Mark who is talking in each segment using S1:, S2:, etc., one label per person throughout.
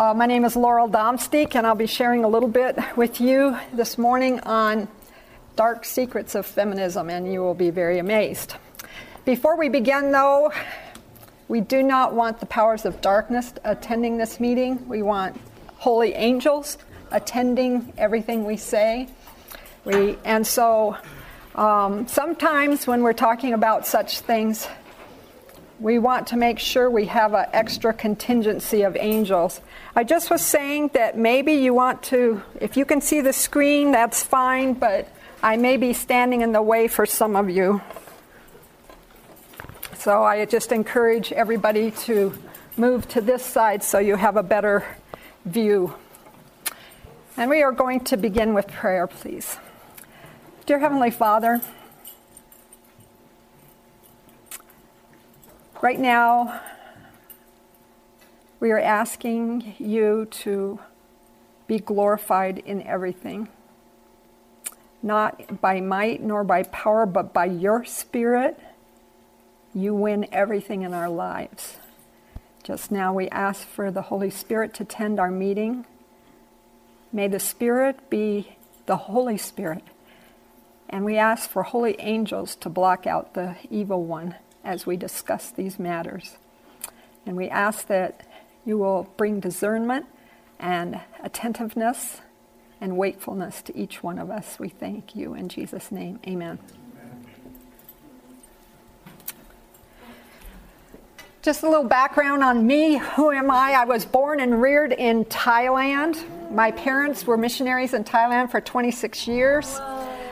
S1: Uh, my name is Laurel Damsteegt, and I'll be sharing a little bit with you this morning on dark secrets of feminism, and you will be very amazed. Before we begin, though, we do not want the powers of darkness attending this meeting. We want holy angels attending everything we say. We, and so um, sometimes when we're talking about such things, we want to make sure we have an extra contingency of angels. I just was saying that maybe you want to, if you can see the screen, that's fine, but I may be standing in the way for some of you. So I just encourage everybody to move to this side so you have a better view. And we are going to begin with prayer, please. Dear Heavenly Father, Right now, we are asking you to be glorified in everything, not by might nor by power, but by your Spirit. You win everything in our lives. Just now, we ask for the Holy Spirit to tend our meeting. May the Spirit be the Holy Spirit. And we ask for holy angels to block out the evil one as we discuss these matters. And we ask that you will bring discernment and attentiveness and wakefulness to each one of us. We thank you in Jesus' name. Amen. Just a little background on me. Who am I? I was born and reared in Thailand. My parents were missionaries in Thailand for 26 years.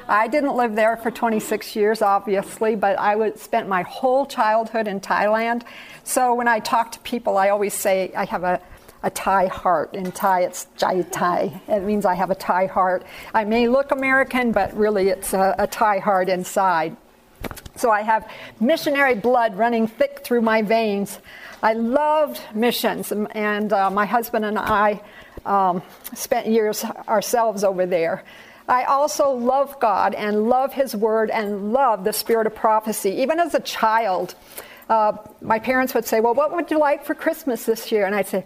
S1: I didn't live there for 26 years, obviously, but I would, spent my whole childhood in Thailand. So when I talk to people, I always say I have a, a Thai heart. In Thai, it's Jai Thai. It means I have a Thai heart. I may look American, but really it's a, a Thai heart inside. So I have missionary blood running thick through my veins. I loved missions, and uh, my husband and I um, spent years ourselves over there. I also love God and love His Word and love the spirit of prophecy. Even as a child, uh, my parents would say, Well, what would you like for Christmas this year? And I'd say,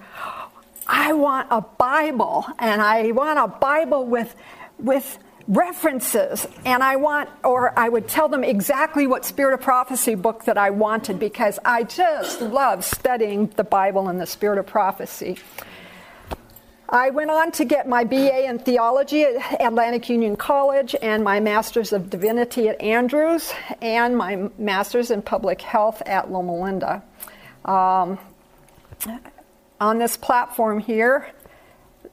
S1: I want a Bible, and I want a Bible with, with references and i want or i would tell them exactly what spirit of prophecy book that i wanted because i just love studying the bible and the spirit of prophecy I went on to get my BA in theology at Atlantic Union College and my Master's of Divinity at Andrews and my Master's in Public Health at Loma Linda. Um, on this platform here,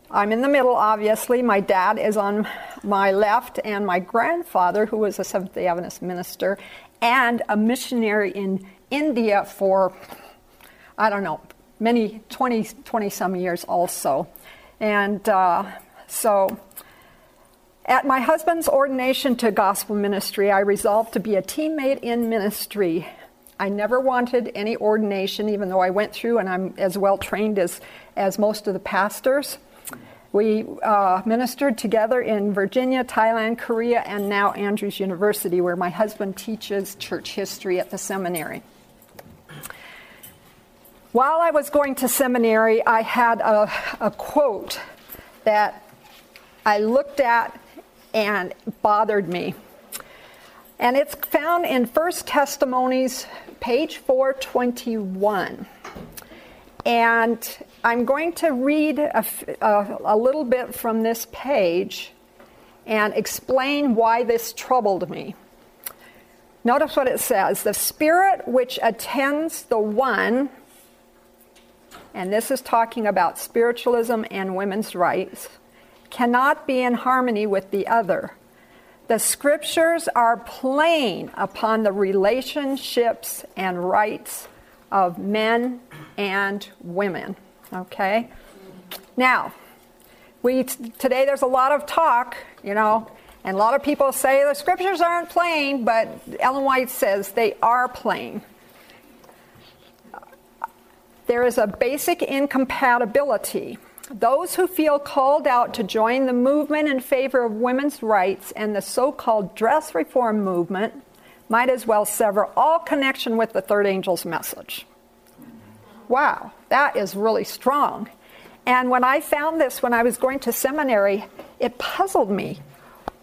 S1: I'm in the middle, obviously. My dad is on my left, and my grandfather, who was a Seventh day Adventist minister and a missionary in India for, I don't know, many 20, 20 some years also. And uh, so, at my husband's ordination to gospel ministry, I resolved to be a teammate in ministry. I never wanted any ordination, even though I went through and I'm as well trained as, as most of the pastors. We uh, ministered together in Virginia, Thailand, Korea, and now Andrews University, where my husband teaches church history at the seminary. While I was going to seminary, I had a, a quote that I looked at and bothered me. And it's found in First Testimonies, page 421. And I'm going to read a, a, a, little bit from this page and explain why this troubled me. Notice what it says The Spirit which attends the one and this is talking about spiritualism and women's rights, cannot be in harmony with the other. The scriptures are plain upon the relationships and rights of men and women. Okay? Now, we today there's a lot of talk, you know, and a lot of people say the scriptures aren't plain, but Ellen White says they are plain there is a basic incompatibility. Those who feel called out to join the movement in favor of women's rights and the so called dress reform movement might as well sever all connection with the third angel's message. Wow, that is really strong. And when I found this when I was going to seminary, it puzzled me.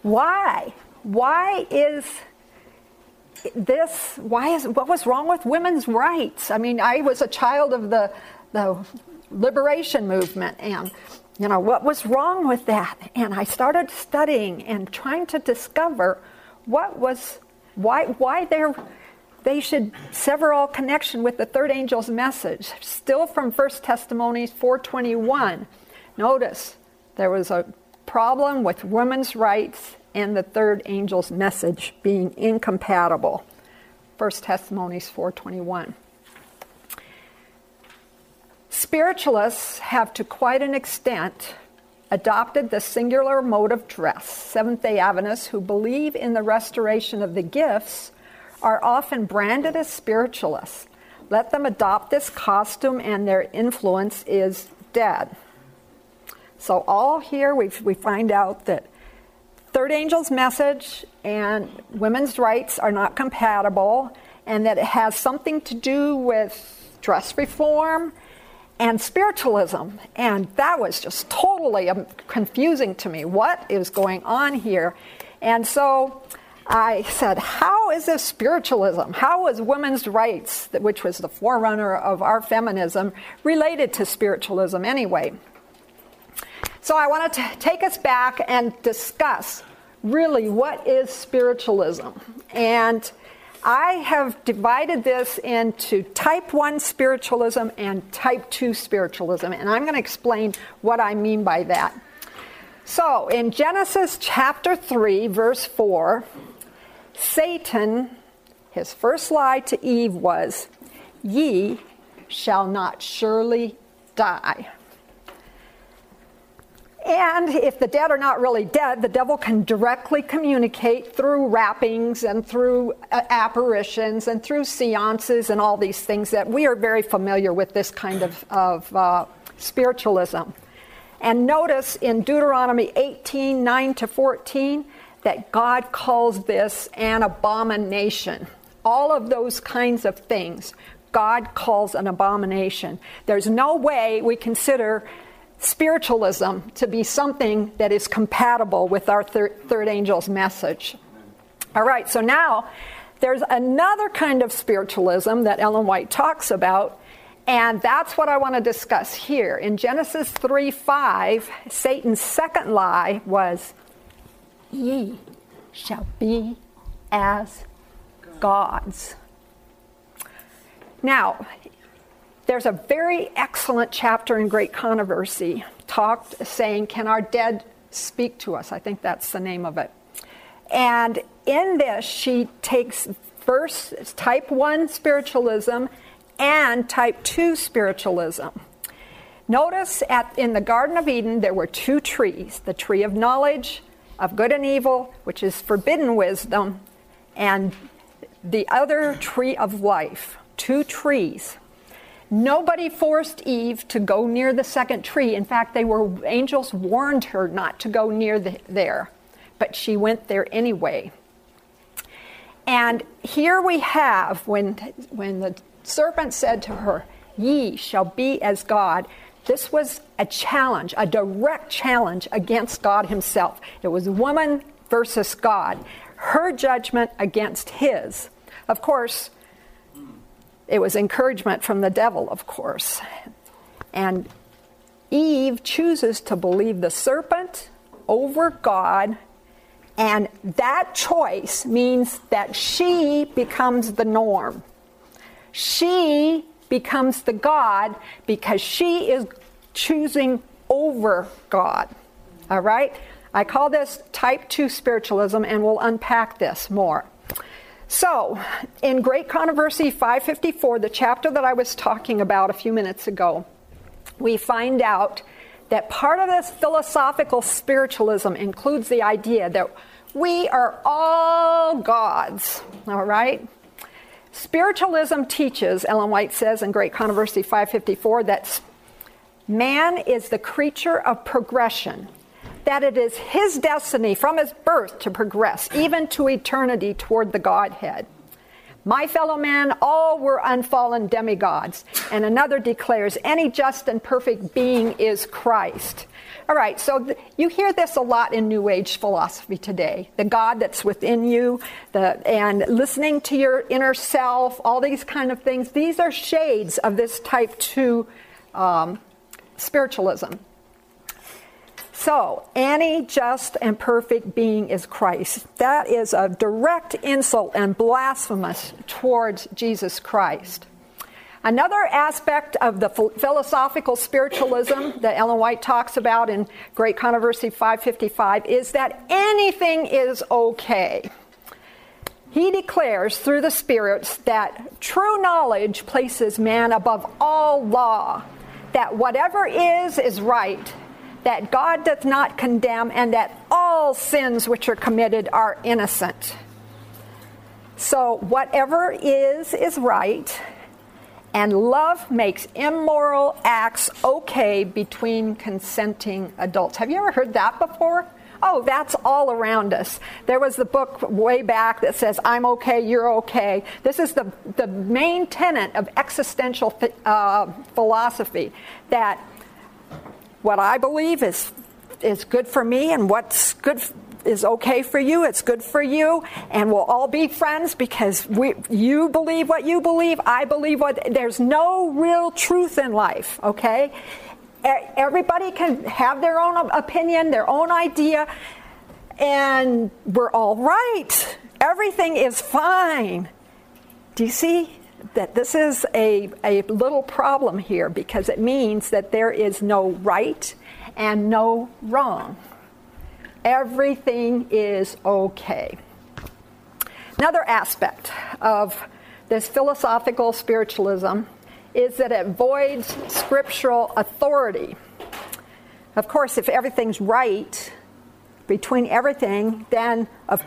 S1: Why? Why is this? Why is what was wrong with women's rights? I mean, I was a child of the the liberation movement, and you know what was wrong with that? And I started studying and trying to discover what was why why there they should sever all connection with the third angel's message. Still from 1 Testimonies 4:21. Notice there was a problem with women's rights and the third angel's message being incompatible. 1 Testimonies 4:21. Spiritualists have to quite an extent adopted the singular mode of dress. Seventh day Adventists who believe in the restoration of the gifts are often branded as spiritualists. Let them adopt this costume, and their influence is dead. So, all here we, we find out that third angel's message and women's rights are not compatible, and that it has something to do with dress reform and spiritualism. And that was just totally um, confusing to me. What is going on here? And so I said, How is this spiritualism? How is women's rights, which was the forerunner of our feminism, related to spiritualism anyway? So I want to take us back and discuss really what is spiritualism. And I have divided this into type 1 spiritualism and type 2 spiritualism, and I'm going to explain what I mean by that. So, in Genesis chapter 3, verse 4, Satan, his first lie to Eve was, Ye shall not surely die. And if the dead are not really dead, the devil can directly communicate through rappings and through uh, apparitions and through seances and all these things that we are very familiar with this kind of, of uh, spiritualism. And notice in Deuteronomy 18 9 to 14 that God calls this an abomination. All of those kinds of things God calls an abomination. There's no way we consider spiritualism to be something that is compatible with our thir- third angel's message. All right, so now there's another kind of spiritualism that Ellen White talks about, and that's what I want to discuss here. In Genesis 3 5, Satan's second lie was, Ye shall be as gods. Now, there's a very excellent chapter in Great Controversy talked saying, Can our dead speak to us? I think that's the name of it. And in this, she takes first type 1 spiritualism and type 2 spiritualism. Notice at, in the Garden of Eden, there were two trees the tree of knowledge of good and evil, which is forbidden wisdom, and the other tree of life. Two trees. Nobody forced Eve to go near the second tree. In fact, they were angels warned her not to go near the, there, but she went there anyway. And here we have when when the serpent said to her, "Ye shall be as God." This was a challenge, a direct challenge against God himself. It was woman versus God. Her judgment against his. Of course, it was encouragement from the devil, of course. And Eve chooses to believe the serpent over God, and that choice means that she becomes the norm. She becomes the God because she is choosing over God. All right? I call this type 2 spiritualism, and we'll unpack this more. So, in Great Controversy 554, the chapter that I was talking about a few minutes ago, we find out that part of this philosophical spiritualism includes the idea that we are all gods, all right? Spiritualism teaches, Ellen White says in Great Controversy 554, that man is the creature of progression that it is his destiny from his birth to progress, even to eternity, toward the Godhead. My fellow man, all were unfallen demigods. And another declares, Any just and perfect being is Christ. All right, so th- you hear this a lot in New Age philosophy today. The God that's within you, the, and listening to your inner self, all these kind of things. These are shades of this type 2 um, spiritualism. So, any just and perfect being is Christ. That is a direct insult and blasphemous towards Jesus Christ. Another aspect of the philosophical spiritualism that Ellen White talks about in Great Controversy 555 is that anything is okay. He declares through the spirits that true knowledge places man above all law, that whatever is, is right, that God doth not condemn, and that all sins which are committed are innocent. So, whatever is, is right, and love makes immoral acts okay between consenting adults. Have you ever heard that before? Oh, that's all around us. There was the book way back that says, I'm okay, you're okay. This is the, the main tenet of existential uh, philosophy that what I believe is is good for me and what's good is okay for you it's good for you and we'll all be friends because we you believe what you believe I believe what there's no real truth in life okay? Everybody can have their own opinion their own idea and we're all right. Everything is fine. Do you see that this is a, a little problem here because it means that there is no right and no wrong. Everything is okay. Another aspect of this philosophical spiritualism is that it voids scriptural authority. Of course, if everything's right between everything, then of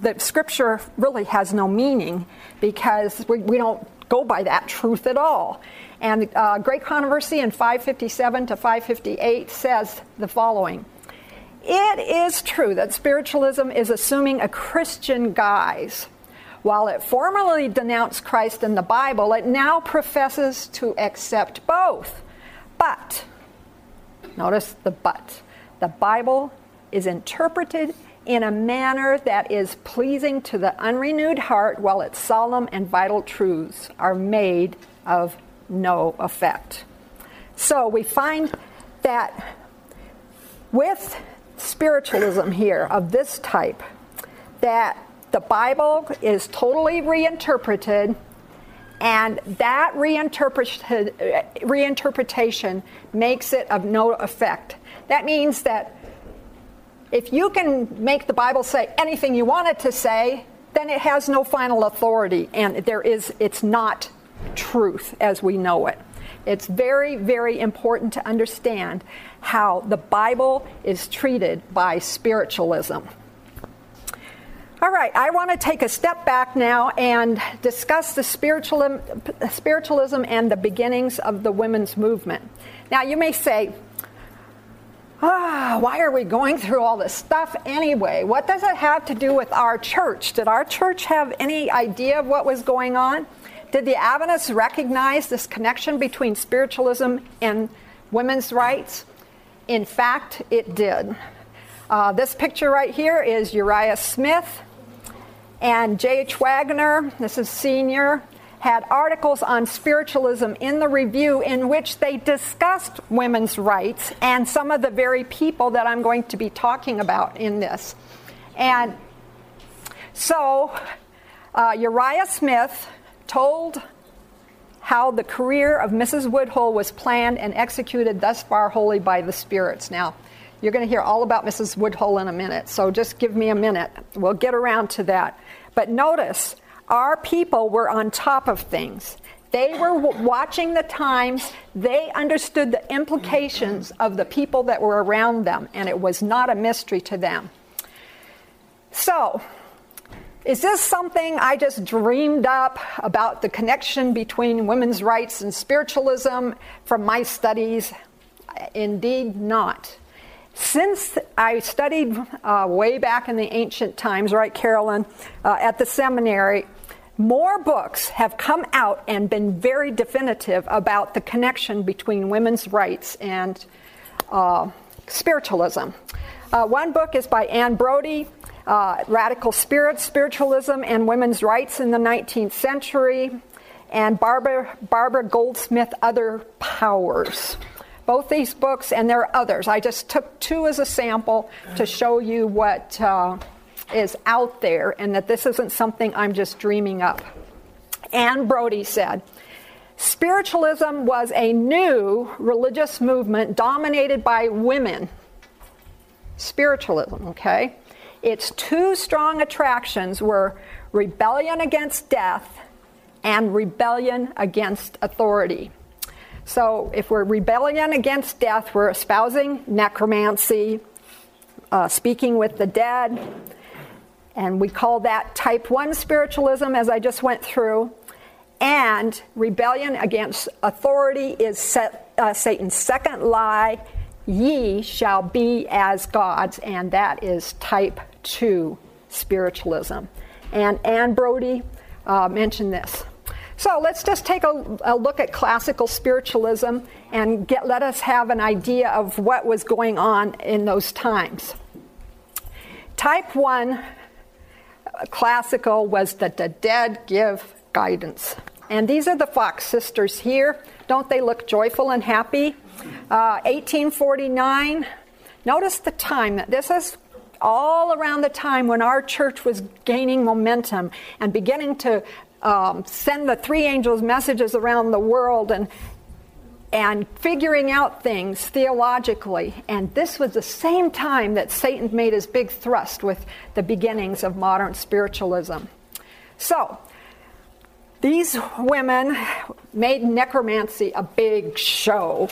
S1: the scripture really has no meaning because we, we don't go by that truth at all. And uh, Great Controversy in 557 to 558 says the following It is true that spiritualism is assuming a Christian guise. While it formerly denounced Christ in the Bible, it now professes to accept both. But, notice the but, the Bible is interpreted in a manner that is pleasing to the unrenewed heart, while its solemn and vital truths are made of no effect. So we find that with spiritualism here of this type, that the Bible is totally reinterpreted, and that reinterpretation makes it of no effect. That means that if you can make the Bible say anything you want it to say, then it has no final authority and there is it's not truth as we know it. It's very, very important to understand how the Bible is treated by spiritualism. All right, I want to take a step back now and discuss the spiritualism, spiritualism and the beginnings of the women's movement. Now, you may say, ah, why are we going through all this stuff anyway? What does it have to do with our church? Did our church have any idea of what was going on? Did the Adventists recognize this connection between spiritualism and women's rights? In fact, it did. Uh, this picture right here is Uriah Smith and J.H. Waggoner. This is senior had articles on spiritualism in the review in which they discussed women's rights and some of the very people that I'm going to be talking about in this. And so uh, Uriah Smith told how the career of Mrs. Woodhull was planned and executed thus far wholly by the spirits. Now, you're going to hear all about Mrs. Woodhull in a minute, so just give me a minute. We'll get around to that. But notice, our people were on top of things. They were watching the times. They understood the implications of the people that were around them, and it was not a mystery to them. So, is this something I just dreamed up about the connection between women's rights and spiritualism from my studies? Indeed, not. Since I studied uh, way back in the ancient times, right, Carolyn, uh, at the seminary, more books have come out and been very definitive about the connection between women's rights and uh, spiritualism. Uh, one book is by Ann Braude, uh, Radical Spirit, Spiritualism, and Women's Rights in the 19th Century, and Barbara, Barbara Goldsmith, Other Powers. Both these books, and there are others. I just took two as a sample to show you what uh, is out there and that this isn't something I'm just dreaming up. Ann Braude said, Spiritualism was a new religious movement dominated by women. Spiritualism, okay? Its two strong attractions were rebellion against death and rebellion against authority. So, if we're rebellion against death, we're espousing necromancy, uh, speaking with the dead, and we call that type 1 spiritualism, as I just went through. And rebellion against authority is set, uh, Satan's second lie ye shall be as gods, and that is type 2 spiritualism. And Ann Braude uh, mentioned this. So let's just take a, a, look at classical spiritualism and get, let us have an idea of what was going on in those times. Type 1 classical was that the dead give guidance. And these are the Fox sisters here. Don't they look joyful and happy? Uh, 1849. Notice the time. This is all around the time when our church was gaining momentum and beginning to um, send the three angels messages around the world and and figuring out things theologically. And this was the same time that Satan made his big thrust with the beginnings of modern spiritualism. So, these women made necromancy a big show.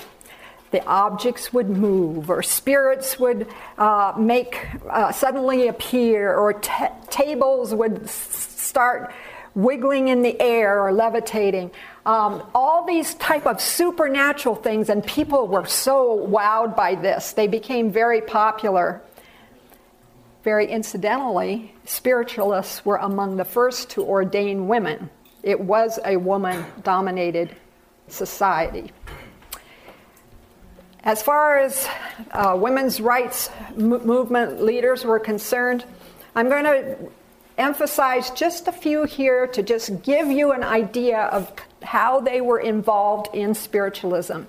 S1: The objects would move, or spirits would uh, make uh, suddenly appear, or t- tables would start wiggling in the air or levitating. Um, all these type of supernatural things, and people were so wowed by this. They became very popular. Very incidentally, spiritualists were among the first to ordain women. It was a woman dominated society. As far as uh, women's rights m- movement leaders were concerned, I'm going to emphasize just a few here to just give you an idea of how they were involved in spiritualism.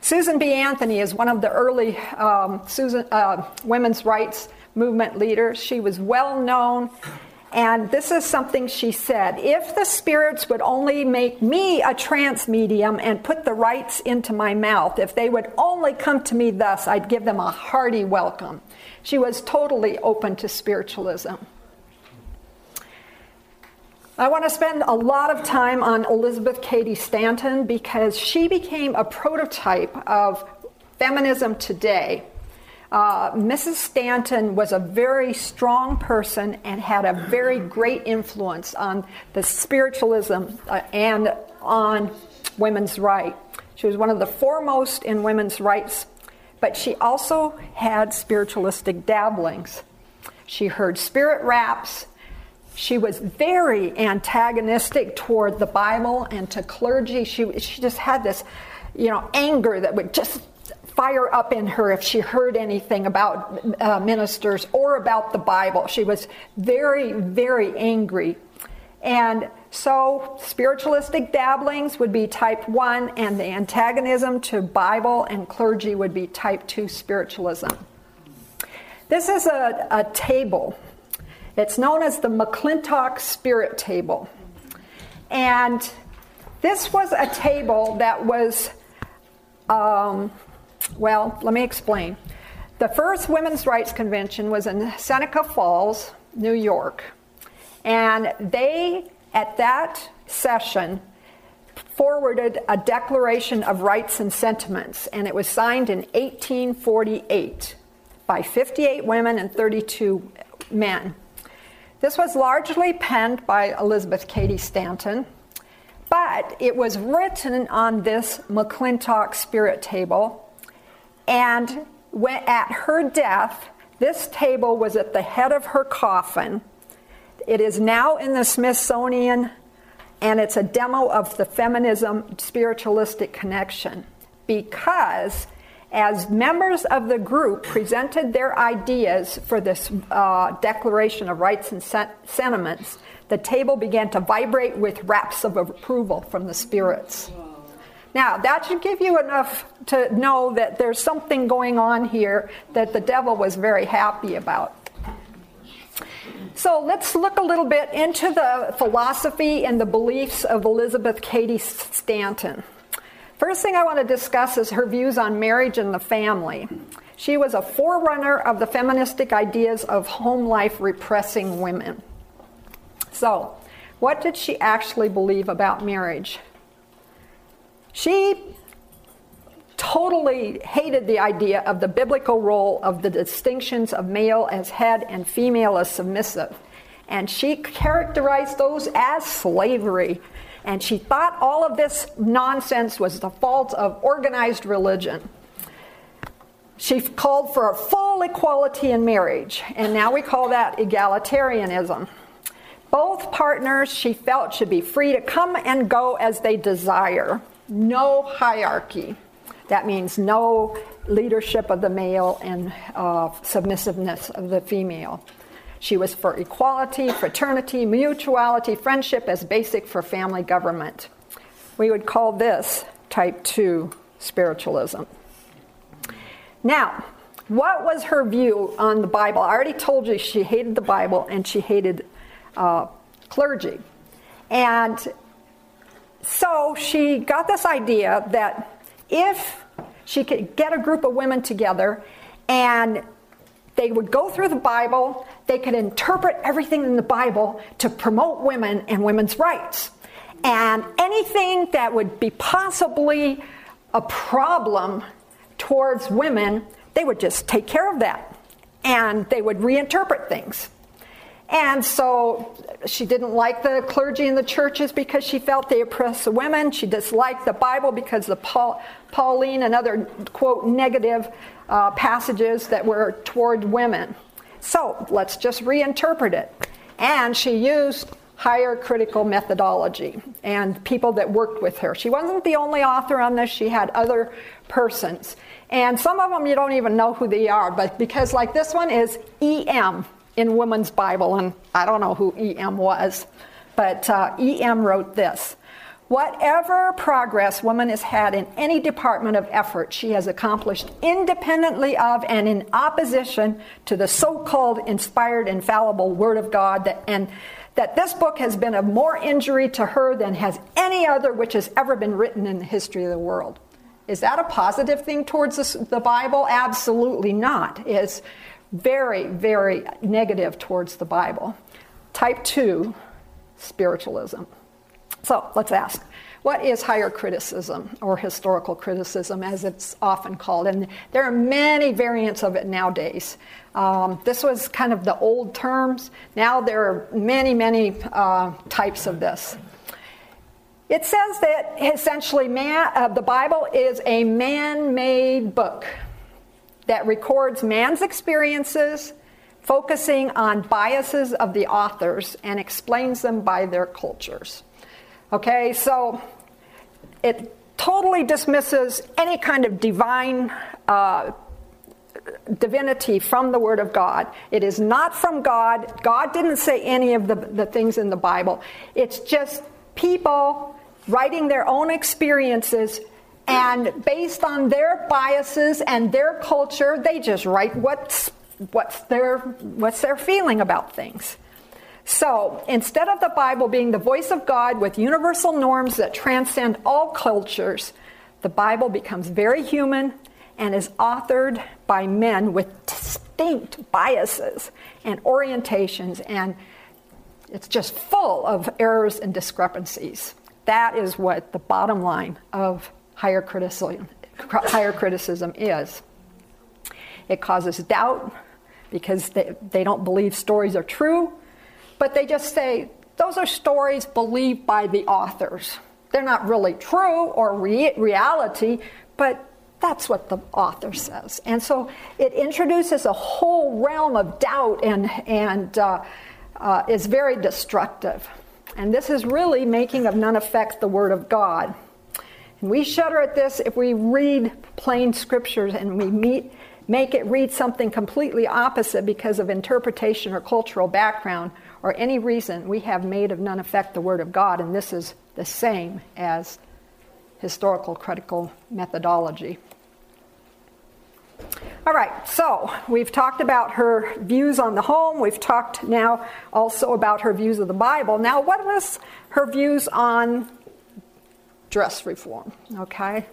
S1: Susan B. Anthony is one of the early um, Susan, uh, women's rights movement leaders. She was well known, and this is something she said If the spirits would only make me a trance medium and put the rights into my mouth, if they would only come to me thus, I'd give them a hearty welcome. She was totally open to spiritualism. I want to spend a lot of time on Elizabeth Cady Stanton because she became a prototype of feminism today. Uh, Mrs. Stanton was a very strong person and had a very great influence on the spiritualism uh, and on women's rights. She was one of the foremost in women's rights, but she also had spiritualistic dabblings. She heard spirit raps, she was very antagonistic toward the Bible and to clergy. She, she just had this, you know, anger that would just fire up in her if she heard anything about uh, ministers or about the Bible. She was very, very angry. And so, spiritualistic dabblings would be type 1, and the antagonism to Bible and clergy would be type 2 spiritualism. This is a, a table it's known as the McClintock Spirit Table. And this was a table that was, um, well, let me explain. The first Women's Rights Convention was in Seneca Falls, New York. And they, at that session, forwarded a Declaration of Rights and Sentiments, and it was signed in 1848 by 58 women and 32 men. This was largely penned by Elizabeth Cady Stanton, but it was written on this McClintock spirit table. And at her death, this table was at the head of her coffin. It is now in the Smithsonian and it's a demo of the feminism spiritualistic connection because as members of the group presented their ideas for this uh, Declaration of Rights and Sentiments, the table began to vibrate with raps of approval from the spirits. Now, that should give you enough to know that there's something going on here that the devil was very happy about. So let's look a little bit into the philosophy and the beliefs of Elizabeth Cady Stanton. First thing I want to discuss is her views on marriage and the family. She was a forerunner of the feministic ideas of home life repressing women. So, what did she actually believe about marriage? She totally hated the idea of the biblical role of the distinctions of male as head and female as submissive. And she characterized those as slavery. And she thought all of this nonsense was the fault of organized religion. She called for full equality in marriage, and now we call that egalitarianism. Both partners, she felt, should be free to come and go as they desire. No hierarchy. That means no leadership of the male and uh, submissiveness of the female. She was for equality, fraternity, mutuality, friendship as basic for family government. We would call this type 2 spiritualism. Now, what was her view on the Bible? I already told you she hated the Bible and she hated uh, clergy. And so she got this idea that if she could get a group of women together and they would go through the Bible, they could interpret everything in the Bible to promote women and women's rights. And anything that would be possibly a problem towards women, they would just take care of that. And they would reinterpret things. And so she didn't like the clergy in the churches because she felt they oppressed the women. She disliked the Bible because the Paul, Pauline and other, quote, negative uh, passages that were toward women. So let's just reinterpret it. And she used higher critical methodology and people that worked with her. She wasn't the only author on this, she had other persons. And some of them you don't even know who they are, but because, like this one is EM, in Woman's Bible, and I don't know who E.M. was, but uh, E.M. wrote this Whatever progress woman has had in any department of effort, she has accomplished independently of and in opposition to the so called inspired, infallible Word of God, that, and that this book has been of more injury to her than has any other which has ever been written in the history of the world. Is that a positive thing towards the Bible? Absolutely not. It's very, very negative towards the Bible. Type 2, spiritualism. So let's ask what is higher criticism or historical criticism, as it's often called? And there are many variants of it nowadays. Um, this was kind of the old terms. Now there are many, many uh, types of this. It says that essentially man, uh, the Bible is a man made book that records man's experiences, focusing on biases of the authors and explains them by their cultures. Okay, so it totally dismisses any kind of divine uh, divinity from the Word of God. It is not from God. God didn't say any of the, the things in the Bible. It's just people writing their own experiences and based on their biases and their culture, they just write what's, what's, their, what's their feeling about things. So instead of the Bible being the voice of God with universal norms that transcend all cultures, the Bible becomes very human and is authored by men with distinct biases and orientations, and it's just full of errors and discrepancies. That is what the bottom line of higher criticism, higher criticism is. It causes doubt because they, they don't believe stories are true, but they just say, those are stories believed by the authors. They're not really true or re- reality, but that's what the author says. And so it introduces a whole realm of doubt and, and uh, uh, is very destructive. And this is really making of none effect the Word of God. And we shudder at this if we read plain scriptures and we meet, make it read something completely opposite because of interpretation or cultural background or any reason we have made of none effect the Word of God. And this is the same as historical critical methodology. All right, so we've talked about her views on the home. We've talked now also about her views of the Bible. Now, what was her views on dress reform? Okay.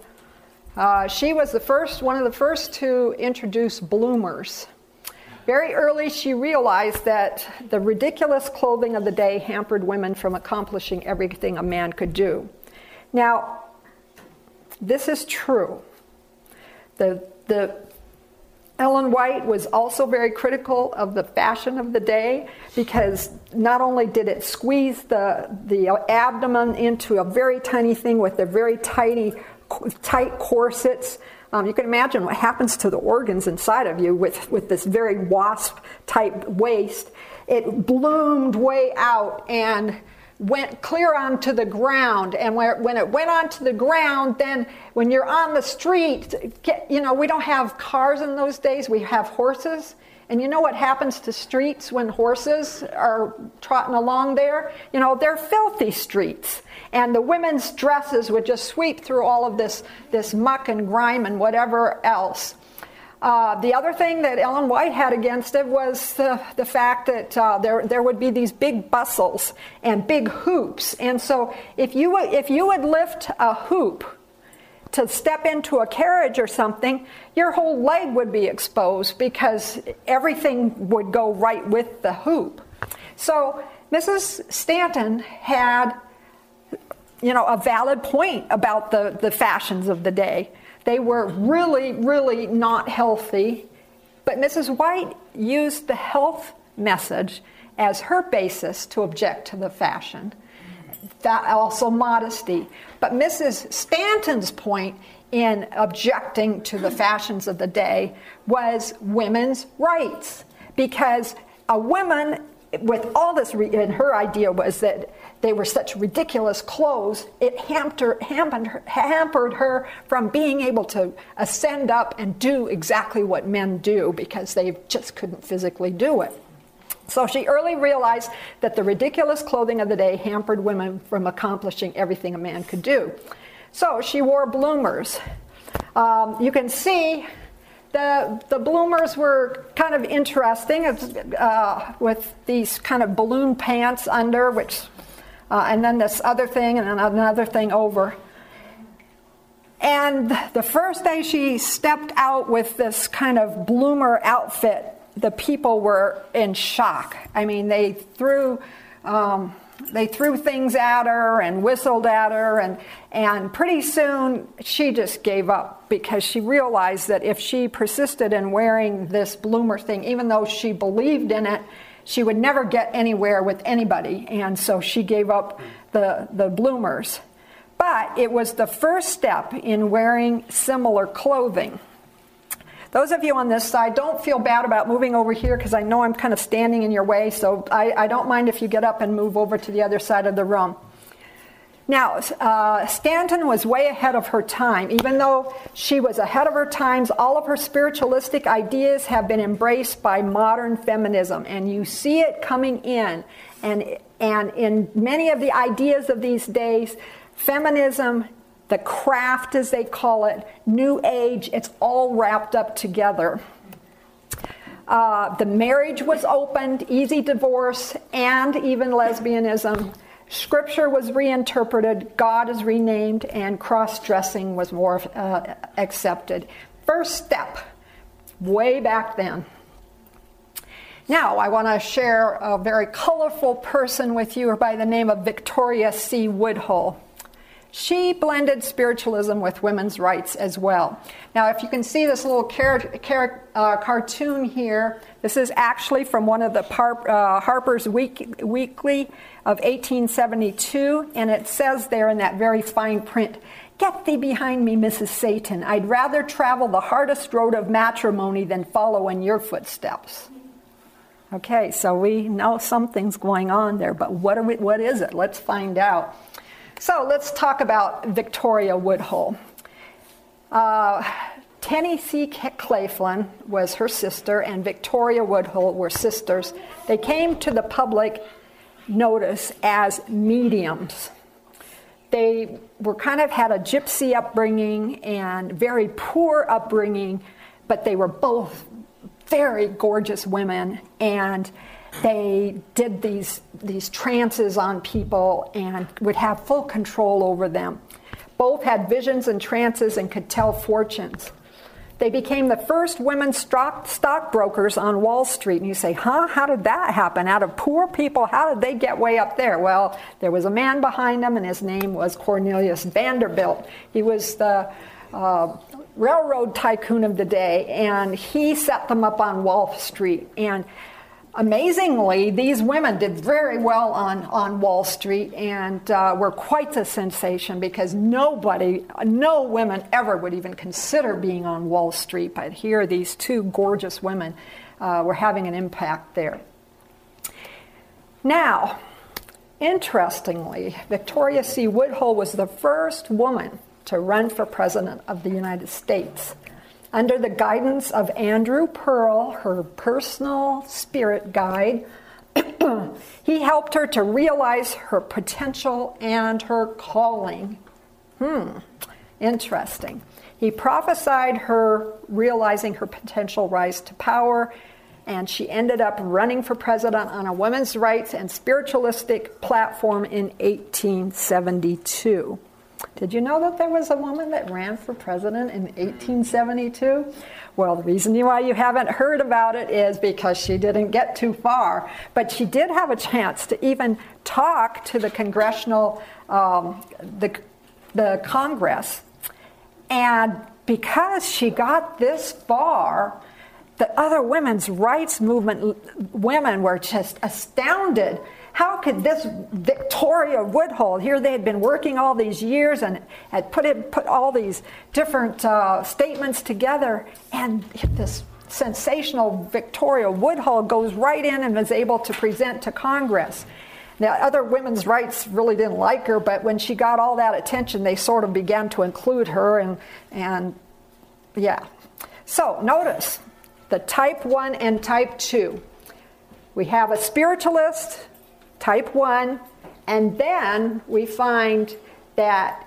S1: Uh, she was the first, one of the first to introduce bloomers. Very early, she realized that the ridiculous clothing of the day hampered women from accomplishing everything a man could do. Now, this is true. The, the Ellen White was also very critical of the fashion of the day because not only did it squeeze the, the abdomen into a very tiny thing with the very tiny, tight corsets. Um, you can imagine what happens to the organs inside of you with, with this very wasp type waist. It bloomed way out and went clear onto the ground. And when it went onto the ground, then when you're on the street, you know, we don't have cars in those days, we have horses. And you know what happens to streets when horses are trotting along there? You know, they're filthy streets. And the women's dresses would just sweep through all of this, this muck and grime and whatever else. Uh, the other thing that Ellen White had against it was the, the fact that uh, there, there would be these big bustles and big hoops. And so if you, if you would lift a hoop to step into a carriage or something, your whole leg would be exposed because everything would go right with the hoop. So Mrs. Stanton had you know, a valid point about the, the fashions of the day. They were really, really not healthy. But Mrs. White used the health message as her basis to object to the fashion. That also modesty. But Mrs. Stanton's point in objecting to the fashions of the day was women's rights. Because a woman, with all this, and her idea was that they were such ridiculous clothes, it hampered, hampered, hampered her from being able to ascend up and do exactly what men do because they just couldn't physically do it. So she early realized that the ridiculous clothing of the day hampered women from accomplishing everything a man could do. So she wore bloomers. Um, you can see the, the bloomers were kind of interesting uh, with these kind of balloon pants under, which uh, and then this other thing, and then another thing over. And the first day she stepped out with this kind of bloomer outfit, the people were in shock. I mean, they threw. Um, they threw things at her and whistled at her, and, and pretty soon she just gave up because she realized that if she persisted in wearing this bloomer thing, even though she believed in it, she would never get anywhere with anybody, and so she gave up the, the bloomers. But it was the first step in wearing similar clothing. Those of you on this side, don't feel bad about moving over here because I know I'm kind of standing in your way, so I, I don't mind if you get up and move over to the other side of the room. Now, uh, Stanton was way ahead of her time. Even though she was ahead of her times, all of her spiritualistic ideas have been embraced by modern feminism, and you see it coming in. And, and in many of the ideas of these days, feminism, the craft as they call it, New Age, it's all wrapped up together. Uh, the marriage was opened, easy divorce, and even lesbianism Scripture was reinterpreted, God is renamed, and cross dressing was more uh, accepted. First step, way back then. Now, I want to share a very colorful person with you by the name of Victoria C. Woodhull. She blended spiritualism with women's rights as well. Now, if you can see this little car- car- uh, cartoon here, this is actually from one of the Par- uh, Harper's Week- Weekly of 1872, and it says there in that very fine print Get thee behind me, Mrs. Satan. I'd rather travel the hardest road of matrimony than follow in your footsteps. Okay, so we know something's going on there, but what, we, what is it? Let's find out. So let's talk about Victoria Woodhull. Uh, Tennessee Claflin was her sister, and Victoria Woodhull were sisters. They came to the public notice as mediums. They were kind of had a gypsy upbringing and very poor upbringing, but they were both very gorgeous women, and they did these these trances on people and would have full control over them. Both had visions and trances and could tell fortunes. They became the first women stock, stockbrokers on Wall Street. And you say, huh? How did that happen? Out of poor people, how did they get way up there? Well, there was a man behind them, and his name was Cornelius Vanderbilt. He was the uh, railroad tycoon of the day, and he set them up on Wall Street. And amazingly, these women did very well on, on Wall Street and uh, were quite a sensation because nobody, no women ever would even consider being on Wall Street. But here, these two gorgeous women uh, were having an impact there. Now, interestingly, Victoria C. Woodhull was the first woman to run for president of the United States under the guidance of Andrew Pearl, her personal spirit guide. he helped her to realize her potential and her calling. Hmm, interesting. He prophesied her realizing her potential rise to power, and she ended up running for president on a women's rights and spiritualistic platform in 1872. Did you know that there was a woman that ran for president in 1872? Well, the reason why you haven't heard about it is because she didn't get too far. But she did have a chance to even talk to the congressional, um, the, the Congress. And because she got this far, the other women's rights movement women were just astounded how could this Victoria Woodhull, here they had been working all these years and had put, it, put all these different uh, statements together, and this sensational Victoria Woodhull goes right in and is able to present to Congress. Now, other women's rights really didn't like her, but when she got all that attention, they sort of began to include her, and, and yeah. So, notice the type 1 and type 2. We have a spiritualist type 1, and then we find that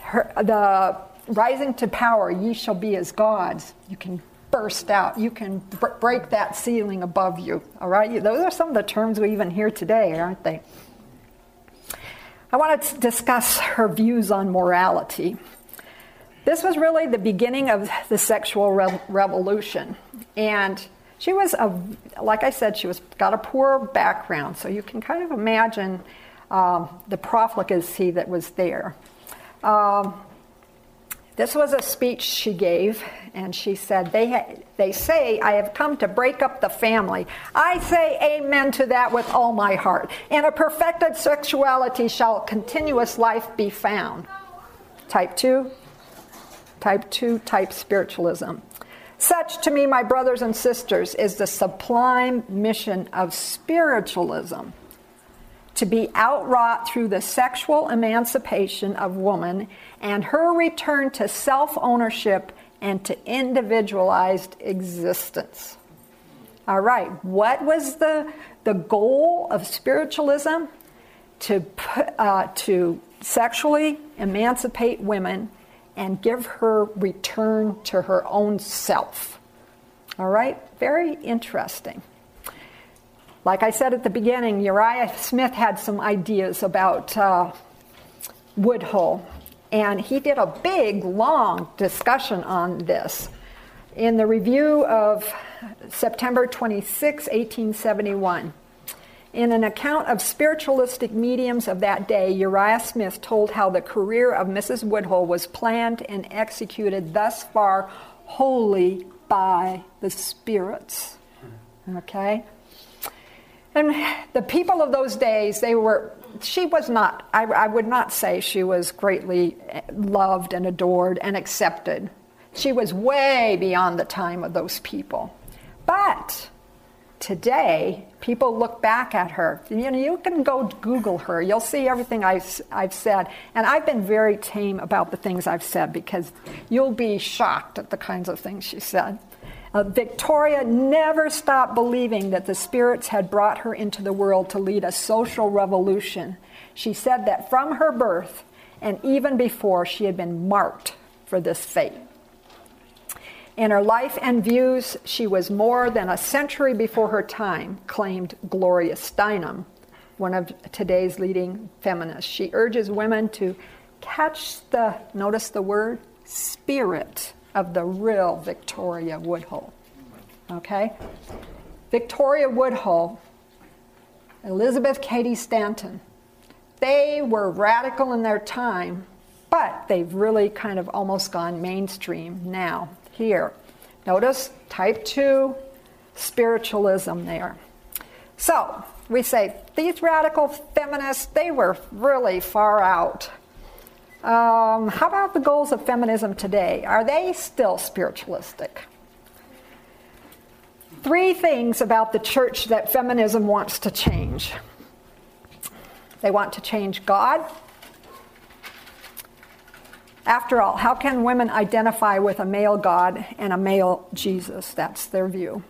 S1: her, the rising to power, ye shall be as gods. You can burst out, you can br- break that ceiling above you. All right? Those are some of the terms we even hear today, aren't they? I want to discuss her views on morality. This was really the beginning of the sexual re- revolution. And she was a, like I said, she was got a poor background, so you can kind of imagine um, the profligacy that was there. Um, this was a speech she gave, and she said, they, ha- they say, I have come to break up the family. I say amen to that with all my heart. In a perfected sexuality shall continuous life be found. Type 2, type 2, type spiritualism. Such, to me, my brothers and sisters, is the sublime mission of spiritualism to be outwrought through the sexual emancipation of woman and her return to self ownership and to individualized existence. All right, what was the, the goal of spiritualism? To, uh, to sexually emancipate women and give her return to her own self. All right? Very interesting. Like I said at the beginning, Uriah Smith had some ideas about uh, Woodhull, and he did a big, long discussion on this. In the review of September 26, 1871, in an account of spiritualistic mediums of that day, Uriah Smith told how the career of Mrs. Woodhull was planned and executed thus far wholly by the spirits. Okay? And the people of those days, they were, she was not, I, I would not say she was greatly loved and adored and accepted. She was way beyond the time of those people. But today, people look back at her. You know, you can go Google her. You'll see everything I've, I've said. And I've been very tame about the things I've said because you'll be shocked at the kinds of things she said. Uh, Victoria never stopped believing that the spirits had brought her into the world to lead a social revolution. She said that from her birth and even before, she had been marked for this fate. In her life and views, she was more than a century before her time, claimed Gloria Steinem, one of today's leading feminists. She urges women to catch the, notice the word, spirit of the real Victoria Woodhull. Okay? Victoria Woodhull, Elizabeth Cady Stanton, they were radical in their time, but they've really kind of almost gone mainstream now here. Notice type 2 spiritualism there. So we say these radical feminists, they were really far out. Um, how about the goals of feminism today? Are they still spiritualistic? Three things about the church that feminism wants to change they want to change God, after all, how can women identify with a male God and a male Jesus? That's their view.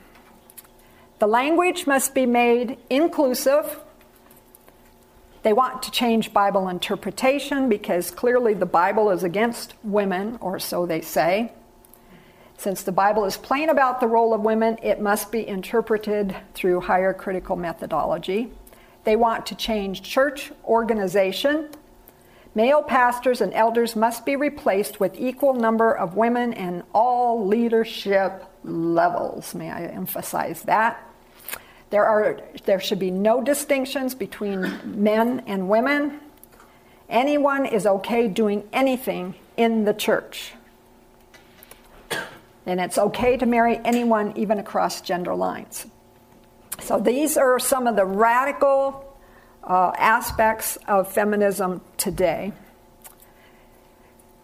S1: The language must be made inclusive. They want to change Bible interpretation because clearly the Bible is against women, or so they say. Since the Bible is plain about the role of women, it must be interpreted through higher critical methodology. They want to change church organization Male pastors and elders must be replaced with equal number of women in all leadership levels. May I emphasize that? There, are, there should be no distinctions between men and women. Anyone is okay doing anything in the church. And it's okay to marry anyone, even across gender lines. So these are some of the radical uh, aspects of feminism today.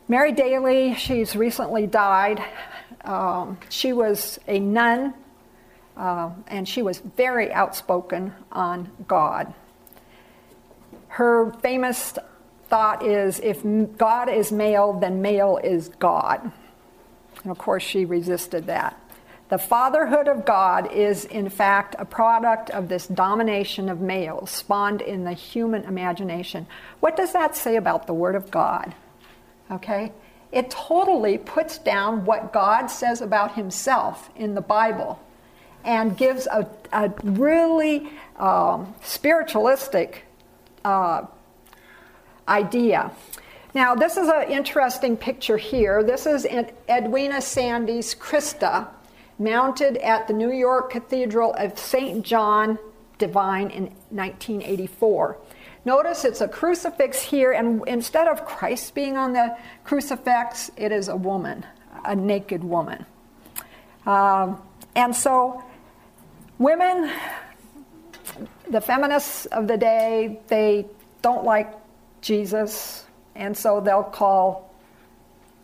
S1: Mary Daly, she's recently died. Um, she was a nun, uh, and she was very outspoken on God. Her famous thought is if God is male, then male is God. And of course, she resisted that. The fatherhood of God is, in fact, a product of this domination of males spawned in the human imagination. What does that say about the Word of God? Okay? It totally puts down what God says about Himself in the Bible and gives a, a really um, spiritualistic uh, idea. Now, this is an interesting picture here. This is Edwina Sandys' Christa mounted at the New York Cathedral of St. John Divine in 1984. Notice it's a crucifix here, and instead of Christ being on the crucifix, it is a woman, a naked woman. Um, and so, women, the feminists of the day, they don't like Jesus, and so they'll call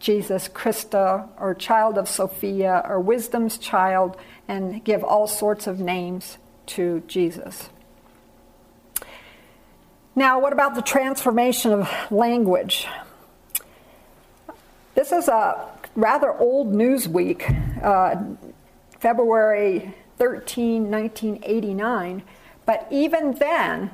S1: Jesus Christa or Child of Sophia or Wisdom's Child and give all sorts of names to Jesus. Now, what about the transformation of language? This is a rather old Newsweek, uh, February 13, 1989. But even then,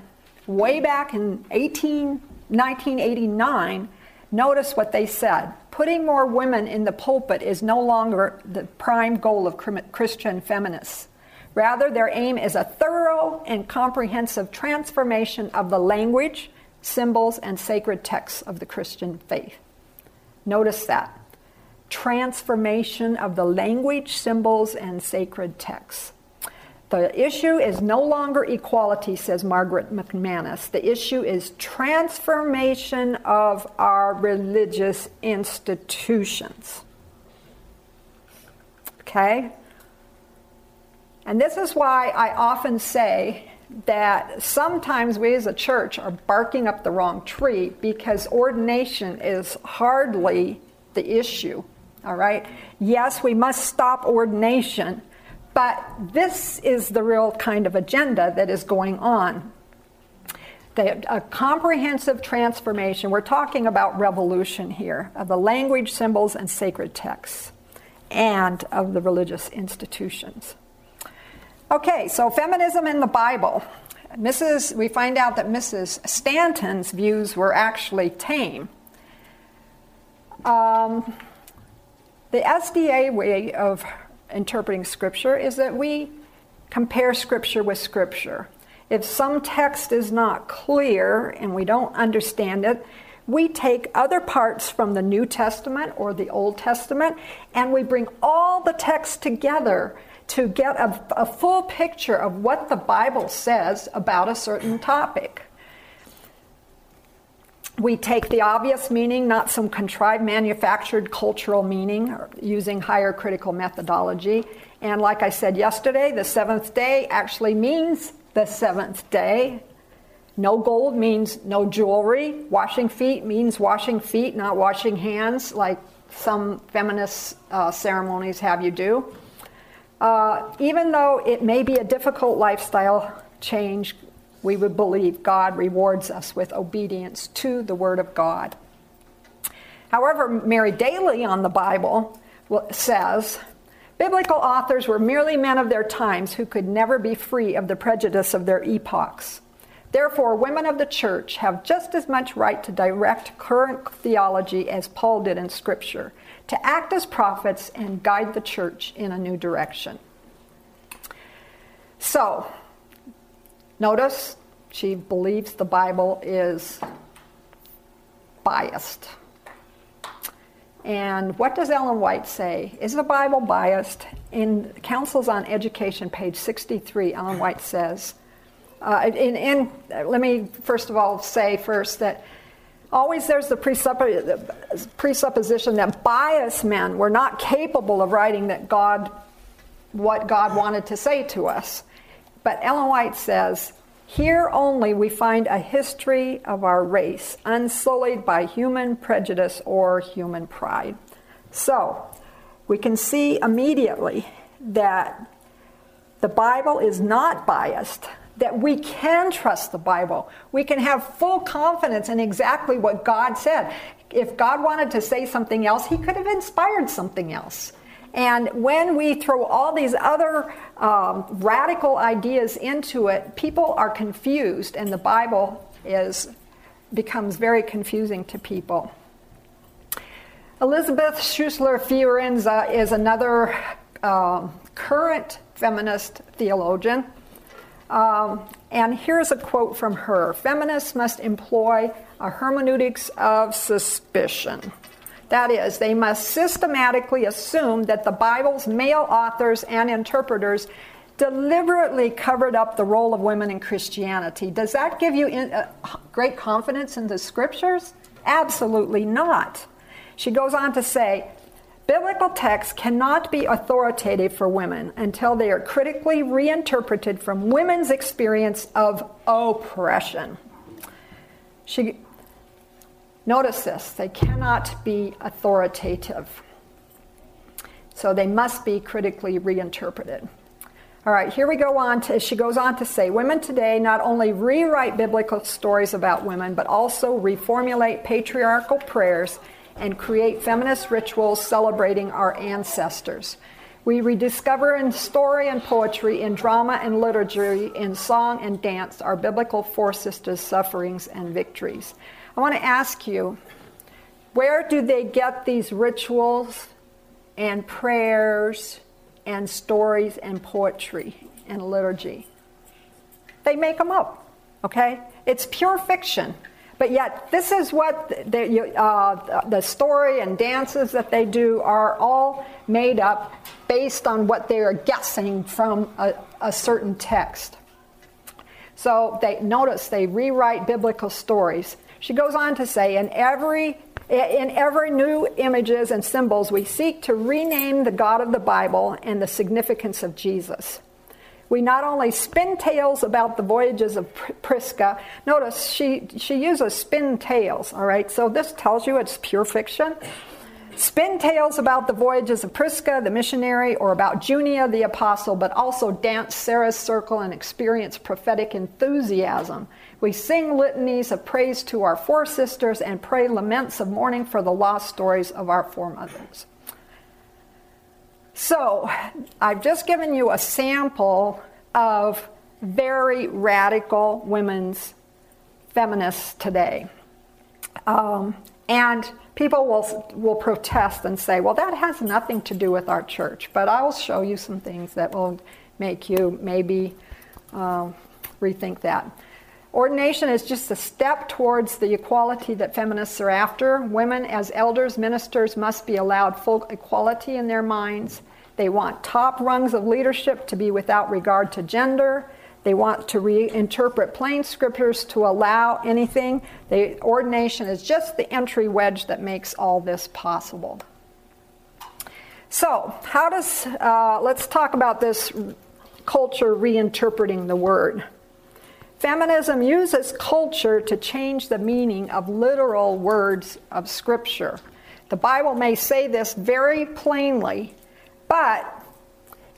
S1: way back in 18, 1989, notice what they said putting more women in the pulpit is no longer the prime goal of Christian feminists. Rather, their aim is a thorough and comprehensive transformation of the language, symbols, and sacred texts of the Christian faith. Notice that. Transformation of the language, symbols, and sacred texts. The issue is no longer equality, says Margaret McManus. The issue is transformation of our religious institutions. Okay? And this is why I often say that sometimes we as a church are barking up the wrong tree because ordination is hardly the issue. All right? Yes, we must stop ordination But this is the real kind of agenda that is going on. The, a comprehensive transformation, we're talking about revolution here, of the language, symbols, and sacred texts, and of the religious institutions. Okay, so feminism in the Bible. Mrs. We find out that Mrs. Stanton's views were actually tame. Um, the SDA way of interpreting Scripture is that we compare Scripture with Scripture. If some text is not clear and we don't understand it, we take other parts from the New Testament or the Old Testament and we bring all the texts together to get a, a, full picture of what the Bible says about a certain topic. We take the obvious meaning, not some contrived manufactured cultural meaning, using higher critical methodology. And like I said yesterday, the seventh day actually means the seventh day. No gold means no jewelry. Washing feet means washing feet, not washing hands, like some feminist uh, ceremonies have you do. Uh, even though it may be a difficult lifestyle change, we would believe God rewards us with obedience to the Word of God. However, Mary Daly on the Bible says biblical authors were merely men of their times who could never be free of the prejudice of their epochs. Therefore, women of the church have just as much right to direct current theology as Paul did in Scripture, to act as prophets and guide the church in a new direction. So, Notice she believes the Bible is biased. And what does Ellen White say? Is the Bible biased? In Counsels on Education, page 63, Ellen White says, uh, in, in, let me first of all say first that always there's the presupposition that biased men were not capable of writing that God, what God wanted to say to us. But Ellen White says, here only we find a history of our race, unsullied by human prejudice or human pride. So, we can see immediately that the Bible is not biased, that we can trust the Bible. We can have full confidence in exactly what God said. If God wanted to say something else, He could have inspired something else. And when we throw all these other um, radical ideas into it, people are confused, and the Bible is becomes very confusing to people. Elizabeth Schussler Fiorenza is another um, current feminist theologian. Um, and here's a quote from her Feminists must employ a hermeneutics of suspicion. That is, they must systematically assume that the Bible's male authors and interpreters deliberately covered up the role of women in Christianity. Does that give you in, uh, great confidence in the scriptures? Absolutely not. She goes on to say, Biblical texts cannot be authoritative for women until they are critically reinterpreted from women's experience of oppression. She Notice this they cannot be authoritative. So they must be critically reinterpreted. All right, here we go on to, she goes on to say women today not only rewrite biblical stories about women, but also reformulate patriarchal prayers and create feminist rituals celebrating our ancestors. We rediscover in story and poetry, in drama and literature, in song and dance, our biblical foresisters' sufferings and victories. I want to ask you where do they get these rituals and prayers and stories and poetry and liturgy? They make them up, okay? It's pure fiction. But yet, this is what the, uh, the story and dances that they do are all made up based on what they are guessing from a, a certain text. So they notice they rewrite biblical stories she goes on to say, in every in every new images and symbols, we seek to rename the God of the Bible and the significance of Jesus. We not only spin tales about the voyages of Prisca, notice she, she uses spin tales, all right? So this tells you it's pure fiction. spin tales about the voyages of Prisca, the missionary, or about Junia, the apostle, but also dance Sarah's circle and experience prophetic enthusiasm. We sing litanies of praise to our foresisters and pray laments of mourning for the lost stories of our foremothers. So, I've just given you a sample of very radical women's feminists today. Um, and people will, will protest and say, well, that has nothing to do with our church. But I will show you some things that will make you maybe uh, rethink that. Ordination is just a step towards the equality that feminists are after. Women, as elders, ministers, must be allowed full equality in their minds. They want top rungs of leadership to be without regard to gender. They want to reinterpret plain scriptures to allow anything. The ordination is just the entry wedge that makes all this possible. So, how does, uh, let's talk about this culture reinterpreting the word. Feminism uses culture to change the meaning of literal words of Scripture. The Bible may say this very plainly, but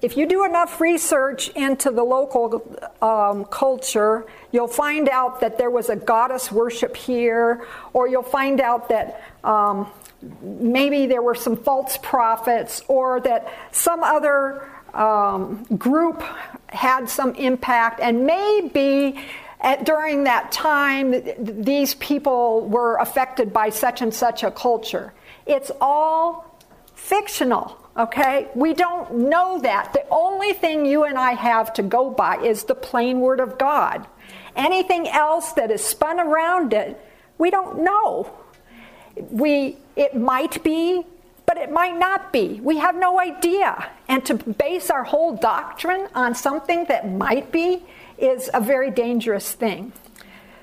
S1: if you do enough research into the local um, culture, you'll find out that there was a goddess worship here, or you'll find out that um, maybe there were some false prophets, or that some other um, group had some impact, and maybe at, during that time th- these people were affected by such and such a culture. It's all fictional. Okay? We don't know that. The only thing you and I have to go by is the plain word of God. Anything else that is spun around it, we don't know. We it might be but it might not be. We have no idea. And to base our whole doctrine on something that might be is a very dangerous thing.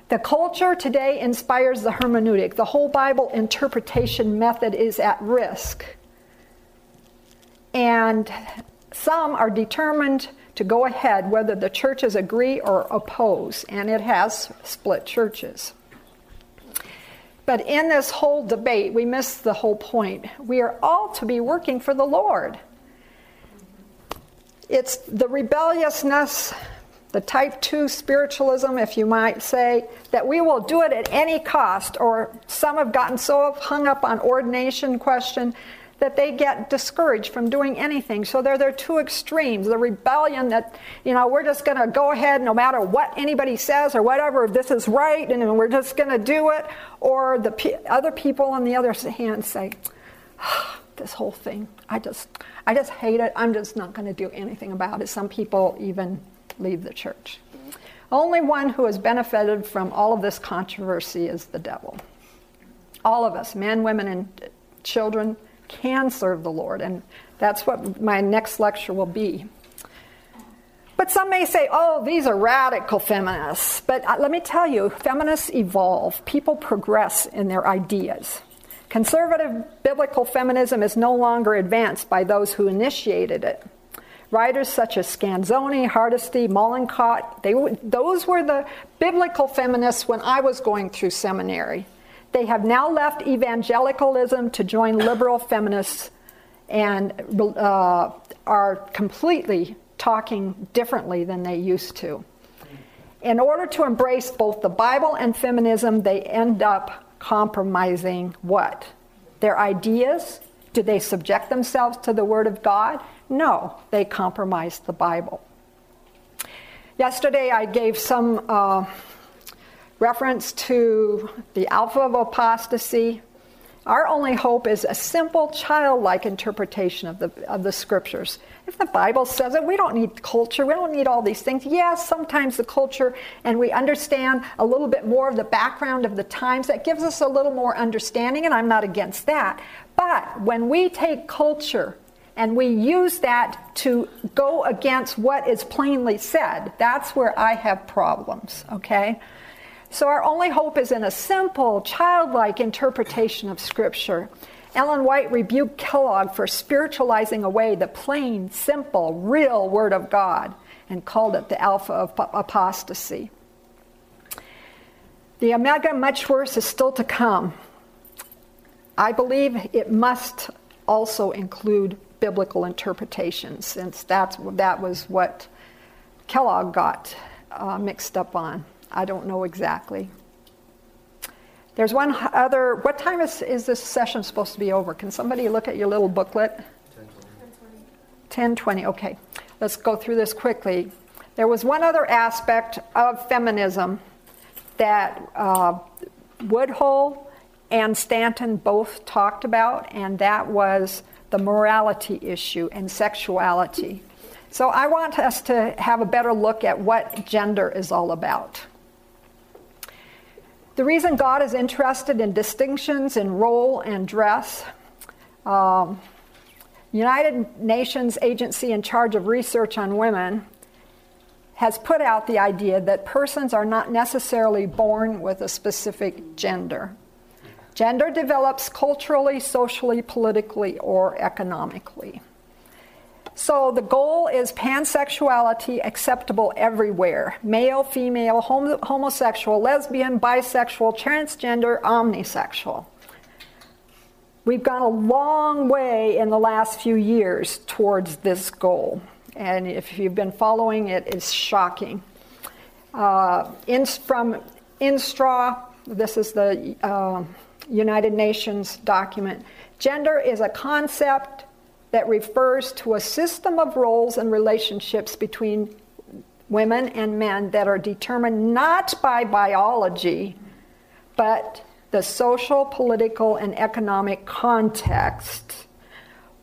S1: The culture today inspires the hermeneutic. The whole Bible interpretation method is at risk. And some are determined to go ahead whether the churches agree or oppose, and it has split churches. But in this whole debate, we miss the whole point. We are all to be working for the Lord. It's the rebelliousness, the type 2 spiritualism, if you might say, that we will do it at any cost, or some have gotten so hung up on ordination question that they get discouraged from doing anything. So they're their two extremes. The rebellion that, you know, we're just going to go ahead no matter what anybody says or whatever, this is right and we're just going to do it. Or the p- other people on the other hand say, oh, this whole thing, I just, I just hate it. I'm just not going to do anything about it. Some people even leave the church. Only one who has benefited from all of this controversy is the devil. All of us, men, women, and children, can serve the Lord. And that's what my next lecture will be. But some may say, oh, these are radical feminists. But uh, let me tell you, feminists evolve, people progress in their ideas. Conservative biblical feminism is no longer advanced by those who initiated it. Writers such as Scanzoni, Hardesty, Mollenkott, they, those were the biblical feminists when I was going through seminary. They have now left evangelicalism to join liberal feminists and uh, are completely talking differently than they used to. In order to embrace both the Bible and feminism, they end up compromising what? Their ideas? Do they subject themselves to the Word of God? No, they compromise the Bible. Yesterday I gave some. Uh, reference to the alpha of apostasy. Our only hope is a simple, childlike interpretation of the, of the scriptures. If the Bible says it, we don't need culture, we don't need all these things. Yes, sometimes the culture, and we understand a little bit more of the background of the times, that gives us a little more understanding, and I'm not against that. But when we take culture and we use that to go against what is plainly said, that's where I have problems, okay? So our only hope is in a simple, childlike interpretation of Scripture. Ellen White rebuked Kellogg for spiritualizing away the plain, simple, real Word of God and called it the alpha of apostasy. The omega, much worse, is still to come. I believe it must also include biblical interpretation, since that's, that was what Kellogg got uh, mixed up on. I don't know exactly. There's one other. What time is, is this session supposed to be over? Can somebody look at your little booklet? 1020. 1020. Okay. Let's go through this quickly. There was one other aspect of feminism that uh, Woodhull and Stanton both talked about, and that was the morality issue and sexuality. So I want us to have a better look at what gender is all about. The reason God is interested in distinctions in role and dress, um, United Nations agency in charge of research on women has put out the idea that persons are not necessarily born with a specific gender. Gender develops culturally, socially, politically, or economically. So the goal is pansexuality acceptable everywhere male, female, homosexual, lesbian, bisexual, transgender, omnisexual. We've gone a long way in the last few years towards this goal. And if you've been following it, it's shocking. Uh, in, from INSTRAW, this is the uh, United Nations document, gender is a concept that refers to a system of roles and relationships between women and men that are determined not by biology, but the social, political, and economic context.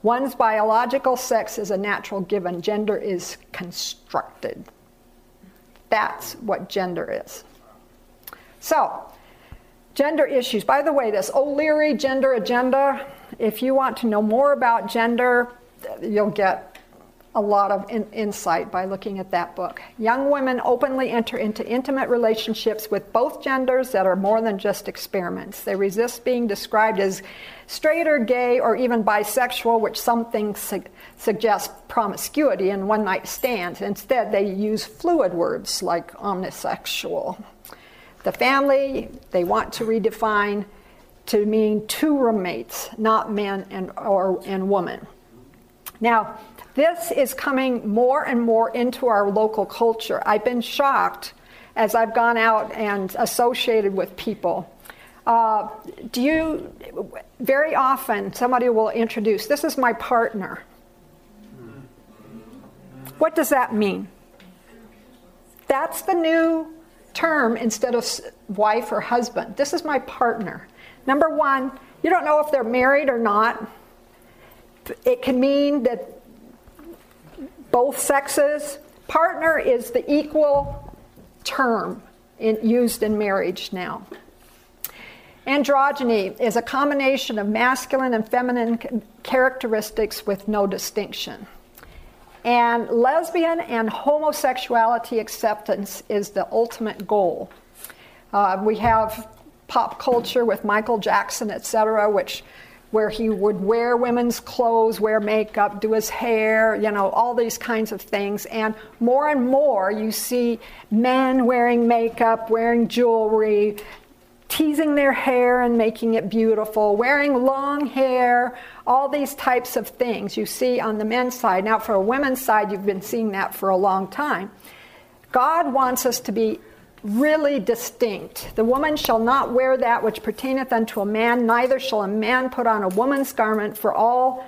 S1: One's biological sex is a natural given, gender is constructed. That's what gender is. So, gender issues. By the way, this O'Leary gender agenda, if you want to know more about gender, you'll get a lot of in- insight by looking at that book. Young women openly enter into intimate relationships with both genders that are more than just experiments. They resist being described as straight or gay or even bisexual, which some things su- suggest promiscuity and one night stands. Instead, they use fluid words like omnisexual. The family, they want to redefine to mean two roommates, not man and, or, and woman. Now, this is coming more and more into our local culture. I've been shocked as I've gone out and associated with people. Uh, do you, very often, somebody will introduce, this is my partner. What does that mean? That's the new term instead of wife or husband. This is my partner. Number one, you don't know if they're married or not. It can mean that both sexes. Partner is the equal term in, used in marriage now. Androgyny is a combination of masculine and feminine characteristics with no distinction. And lesbian and homosexuality acceptance is the ultimate goal. Uh, we have pop culture with Michael Jackson, etc., which where he would wear women's clothes, wear makeup, do his hair, you know, all these kinds of things. And more and more, you see men wearing makeup, wearing jewelry, teasing their hair and making it beautiful, wearing long hair, all these types of things you see on the men's side. Now, for a women's side, you've been seeing that for a long time. God wants us to be really distinct. The woman shall not wear that which pertaineth unto a man, neither shall a man put on a woman's garment, for all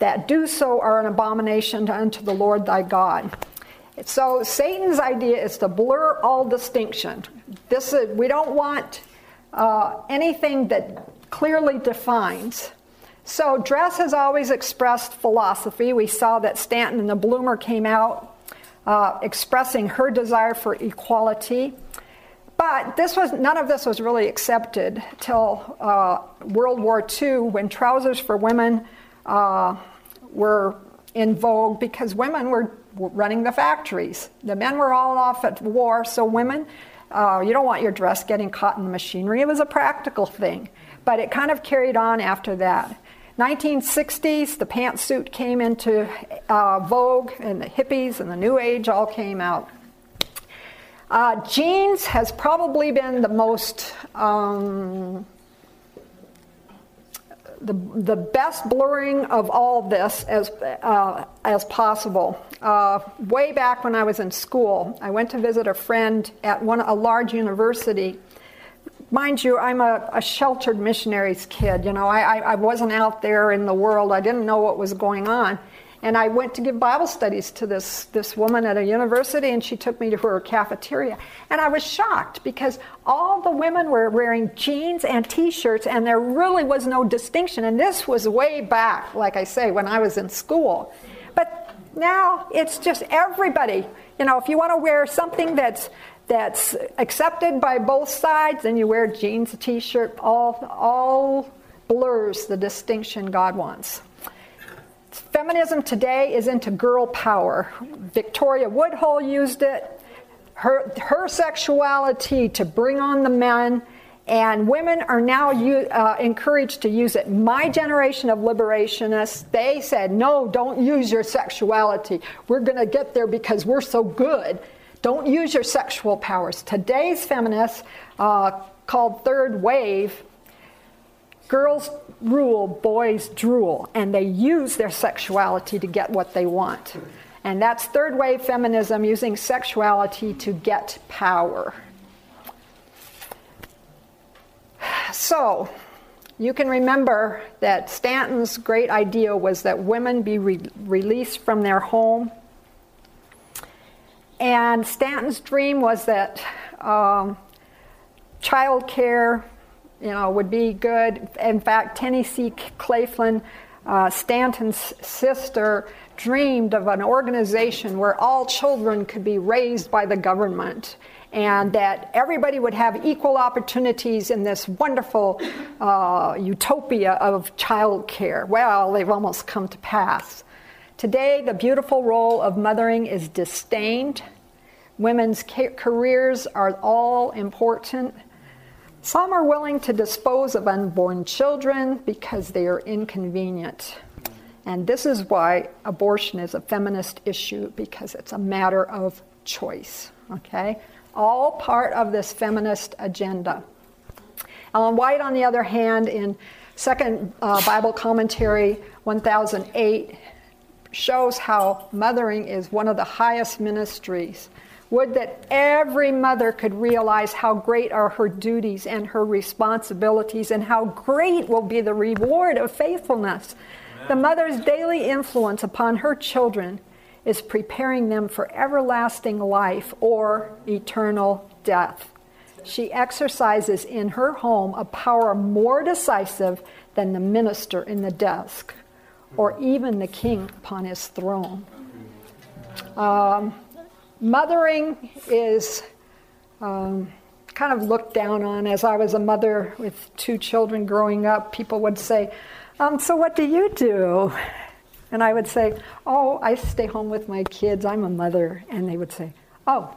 S1: that do so are an abomination unto the Lord thy God. So Satan's idea is to blur all distinction. This is, we don't want uh, anything that clearly defines. So dress has always expressed philosophy. We saw that Stanton and the Bloomer came out uh, expressing her desire for equality. But this was none of this was really accepted till uh, World War II, when trousers for women uh, were in vogue because women were running the factories. The men were all off at war, so women, uh, you don't want your dress getting caught in the machinery. It was a practical thing, but it kind of carried on after that. 1960s, the pantsuit came into uh, vogue, and the hippies and the New Age all came out. Uh, jeans has probably been the most um, the, the best blurring of all this as, uh, as possible. Uh, way back when I was in school, I went to visit a friend at one, a large university. Mind you, I'm a, a sheltered missionaries kid. You know, I, I wasn't out there in the world. I didn't know what was going on. And I went to give Bible studies to this, this woman at a university, and she took me to her cafeteria. And I was shocked because all the women were wearing jeans and t shirts, and there really was no distinction. And this was way back, like I say, when I was in school. But now it's just everybody. You know, if you want to wear something that's that's accepted by both sides, and you wear jeans, a t-shirt, all all blurs the distinction God wants. Feminism today is into girl power. Victoria Woodhull used it, her, her sexuality to bring on the men, and women are now uh, encouraged to use it. My generation of liberationists, they said, no, don't use your sexuality. We're going to get there because we're so good. Don't use your sexual powers. Today's feminists, uh, called Third Wave, Girls rule, boys drool, and they use their sexuality to get what they want. And that's third wave feminism using sexuality to get power. So, you can remember that Stanton's great idea was that women be re- released from their home. And Stanton's dream was that um, child care you know, would be good. In fact, Tennessee Claflin, uh, Stanton's sister, dreamed of an organization where all children could be raised by the government and that everybody would have equal opportunities in this wonderful uh, utopia of child care. Well, they've almost come to pass. Today, the beautiful role of mothering is disdained. Women's ca- careers are all important. Some are willing to dispose of unborn children because they are inconvenient. And this is why abortion is a feminist issue because it's a matter of choice. Okay? All part of this feminist agenda. Ellen White, on the other hand, in Second uh, Bible Commentary 1008, shows how mothering is one of the highest ministries would that every mother could realize how great are her duties and her responsibilities, and how great will be the reward of faithfulness. Amen. The mother's daily influence upon her children is preparing them for everlasting life or eternal death. She exercises in her home a power more decisive than the minister in the desk or even the king upon his throne. Um, mothering is um, kind of looked down on. As I was a mother with two children growing up, people would say, um, So what do you do? And I would say, Oh, I stay home with my kids. I'm a mother. And they would say, Oh,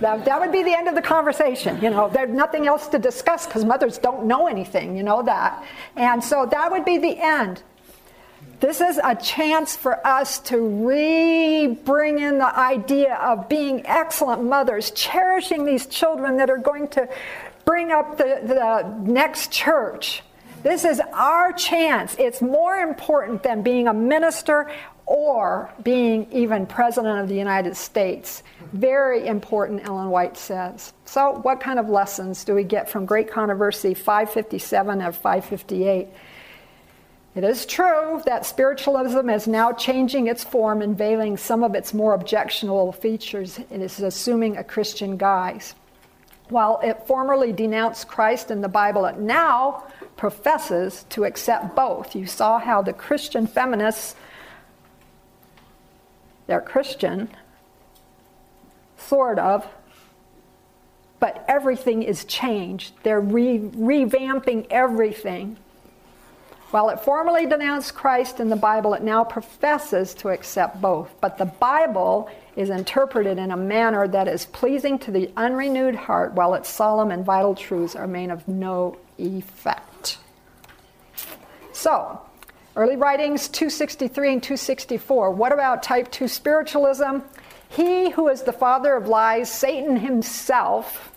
S1: that, that would be the end of the conversation. You know, there's nothing else to discuss because mothers don't know anything, you know that. And so that would be the end. This is a chance for us to re bring in the idea of being excellent mothers, cherishing these children that are going to bring up the, the next church. This is our chance. It's more important than being a minister or being even president of the United States. Very important, Ellen White says. So, what kind of lessons do we get from Great Controversy 557 of 558? It is true that spiritualism is now changing its form and veiling some of its more objectionable features. It is assuming a Christian guise. While it formerly denounced Christ in the Bible, it now professes to accept both. You saw how the Christian feminists, they're Christian, sort of, but everything is changed. They're re- revamping everything. While it formally denounced Christ in the Bible, it now professes to accept both. But the Bible is interpreted in a manner that is pleasing to the unrenewed heart, while its solemn and vital truths are made of no effect. So, early writings 263 and 264. What about type 2 spiritualism? He who is the father of lies, Satan himself,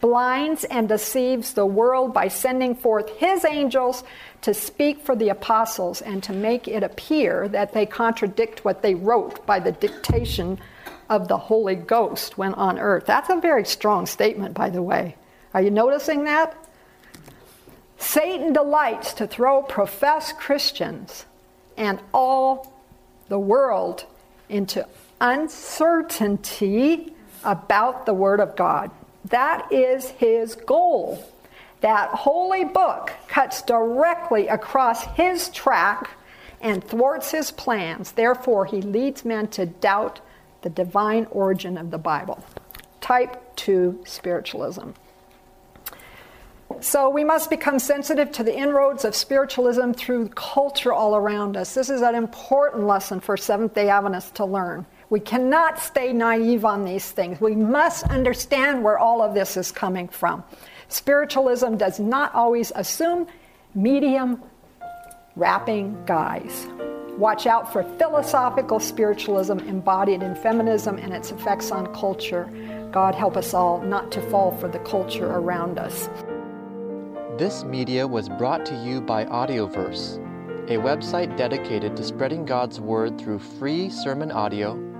S1: blinds and deceives the world by sending forth his angels to speak for the apostles and to make it appear that they contradict what they wrote by the dictation of the Holy Ghost when on earth. That's a very strong statement, by the way. Are you noticing that? Satan delights to throw professed Christians and all the world into uncertainty about the Word of God. That is his goal. That holy book cuts directly across his track and thwarts his plans. Therefore, he leads men to doubt the divine origin of the Bible. Type 2 spiritualism. So we must become sensitive to the inroads of spiritualism through culture all around us. This is an important lesson for Seventh day Adventists to learn. We cannot stay naive on these things. We must understand where all of this is coming from. Spiritualism does not always assume medium rapping guise. Watch out for philosophical spiritualism embodied in feminism and its effects on culture. God help us all not to fall for the culture around us.
S2: This media was brought to you by Audioverse, a website dedicated to spreading God's Word through free sermon audio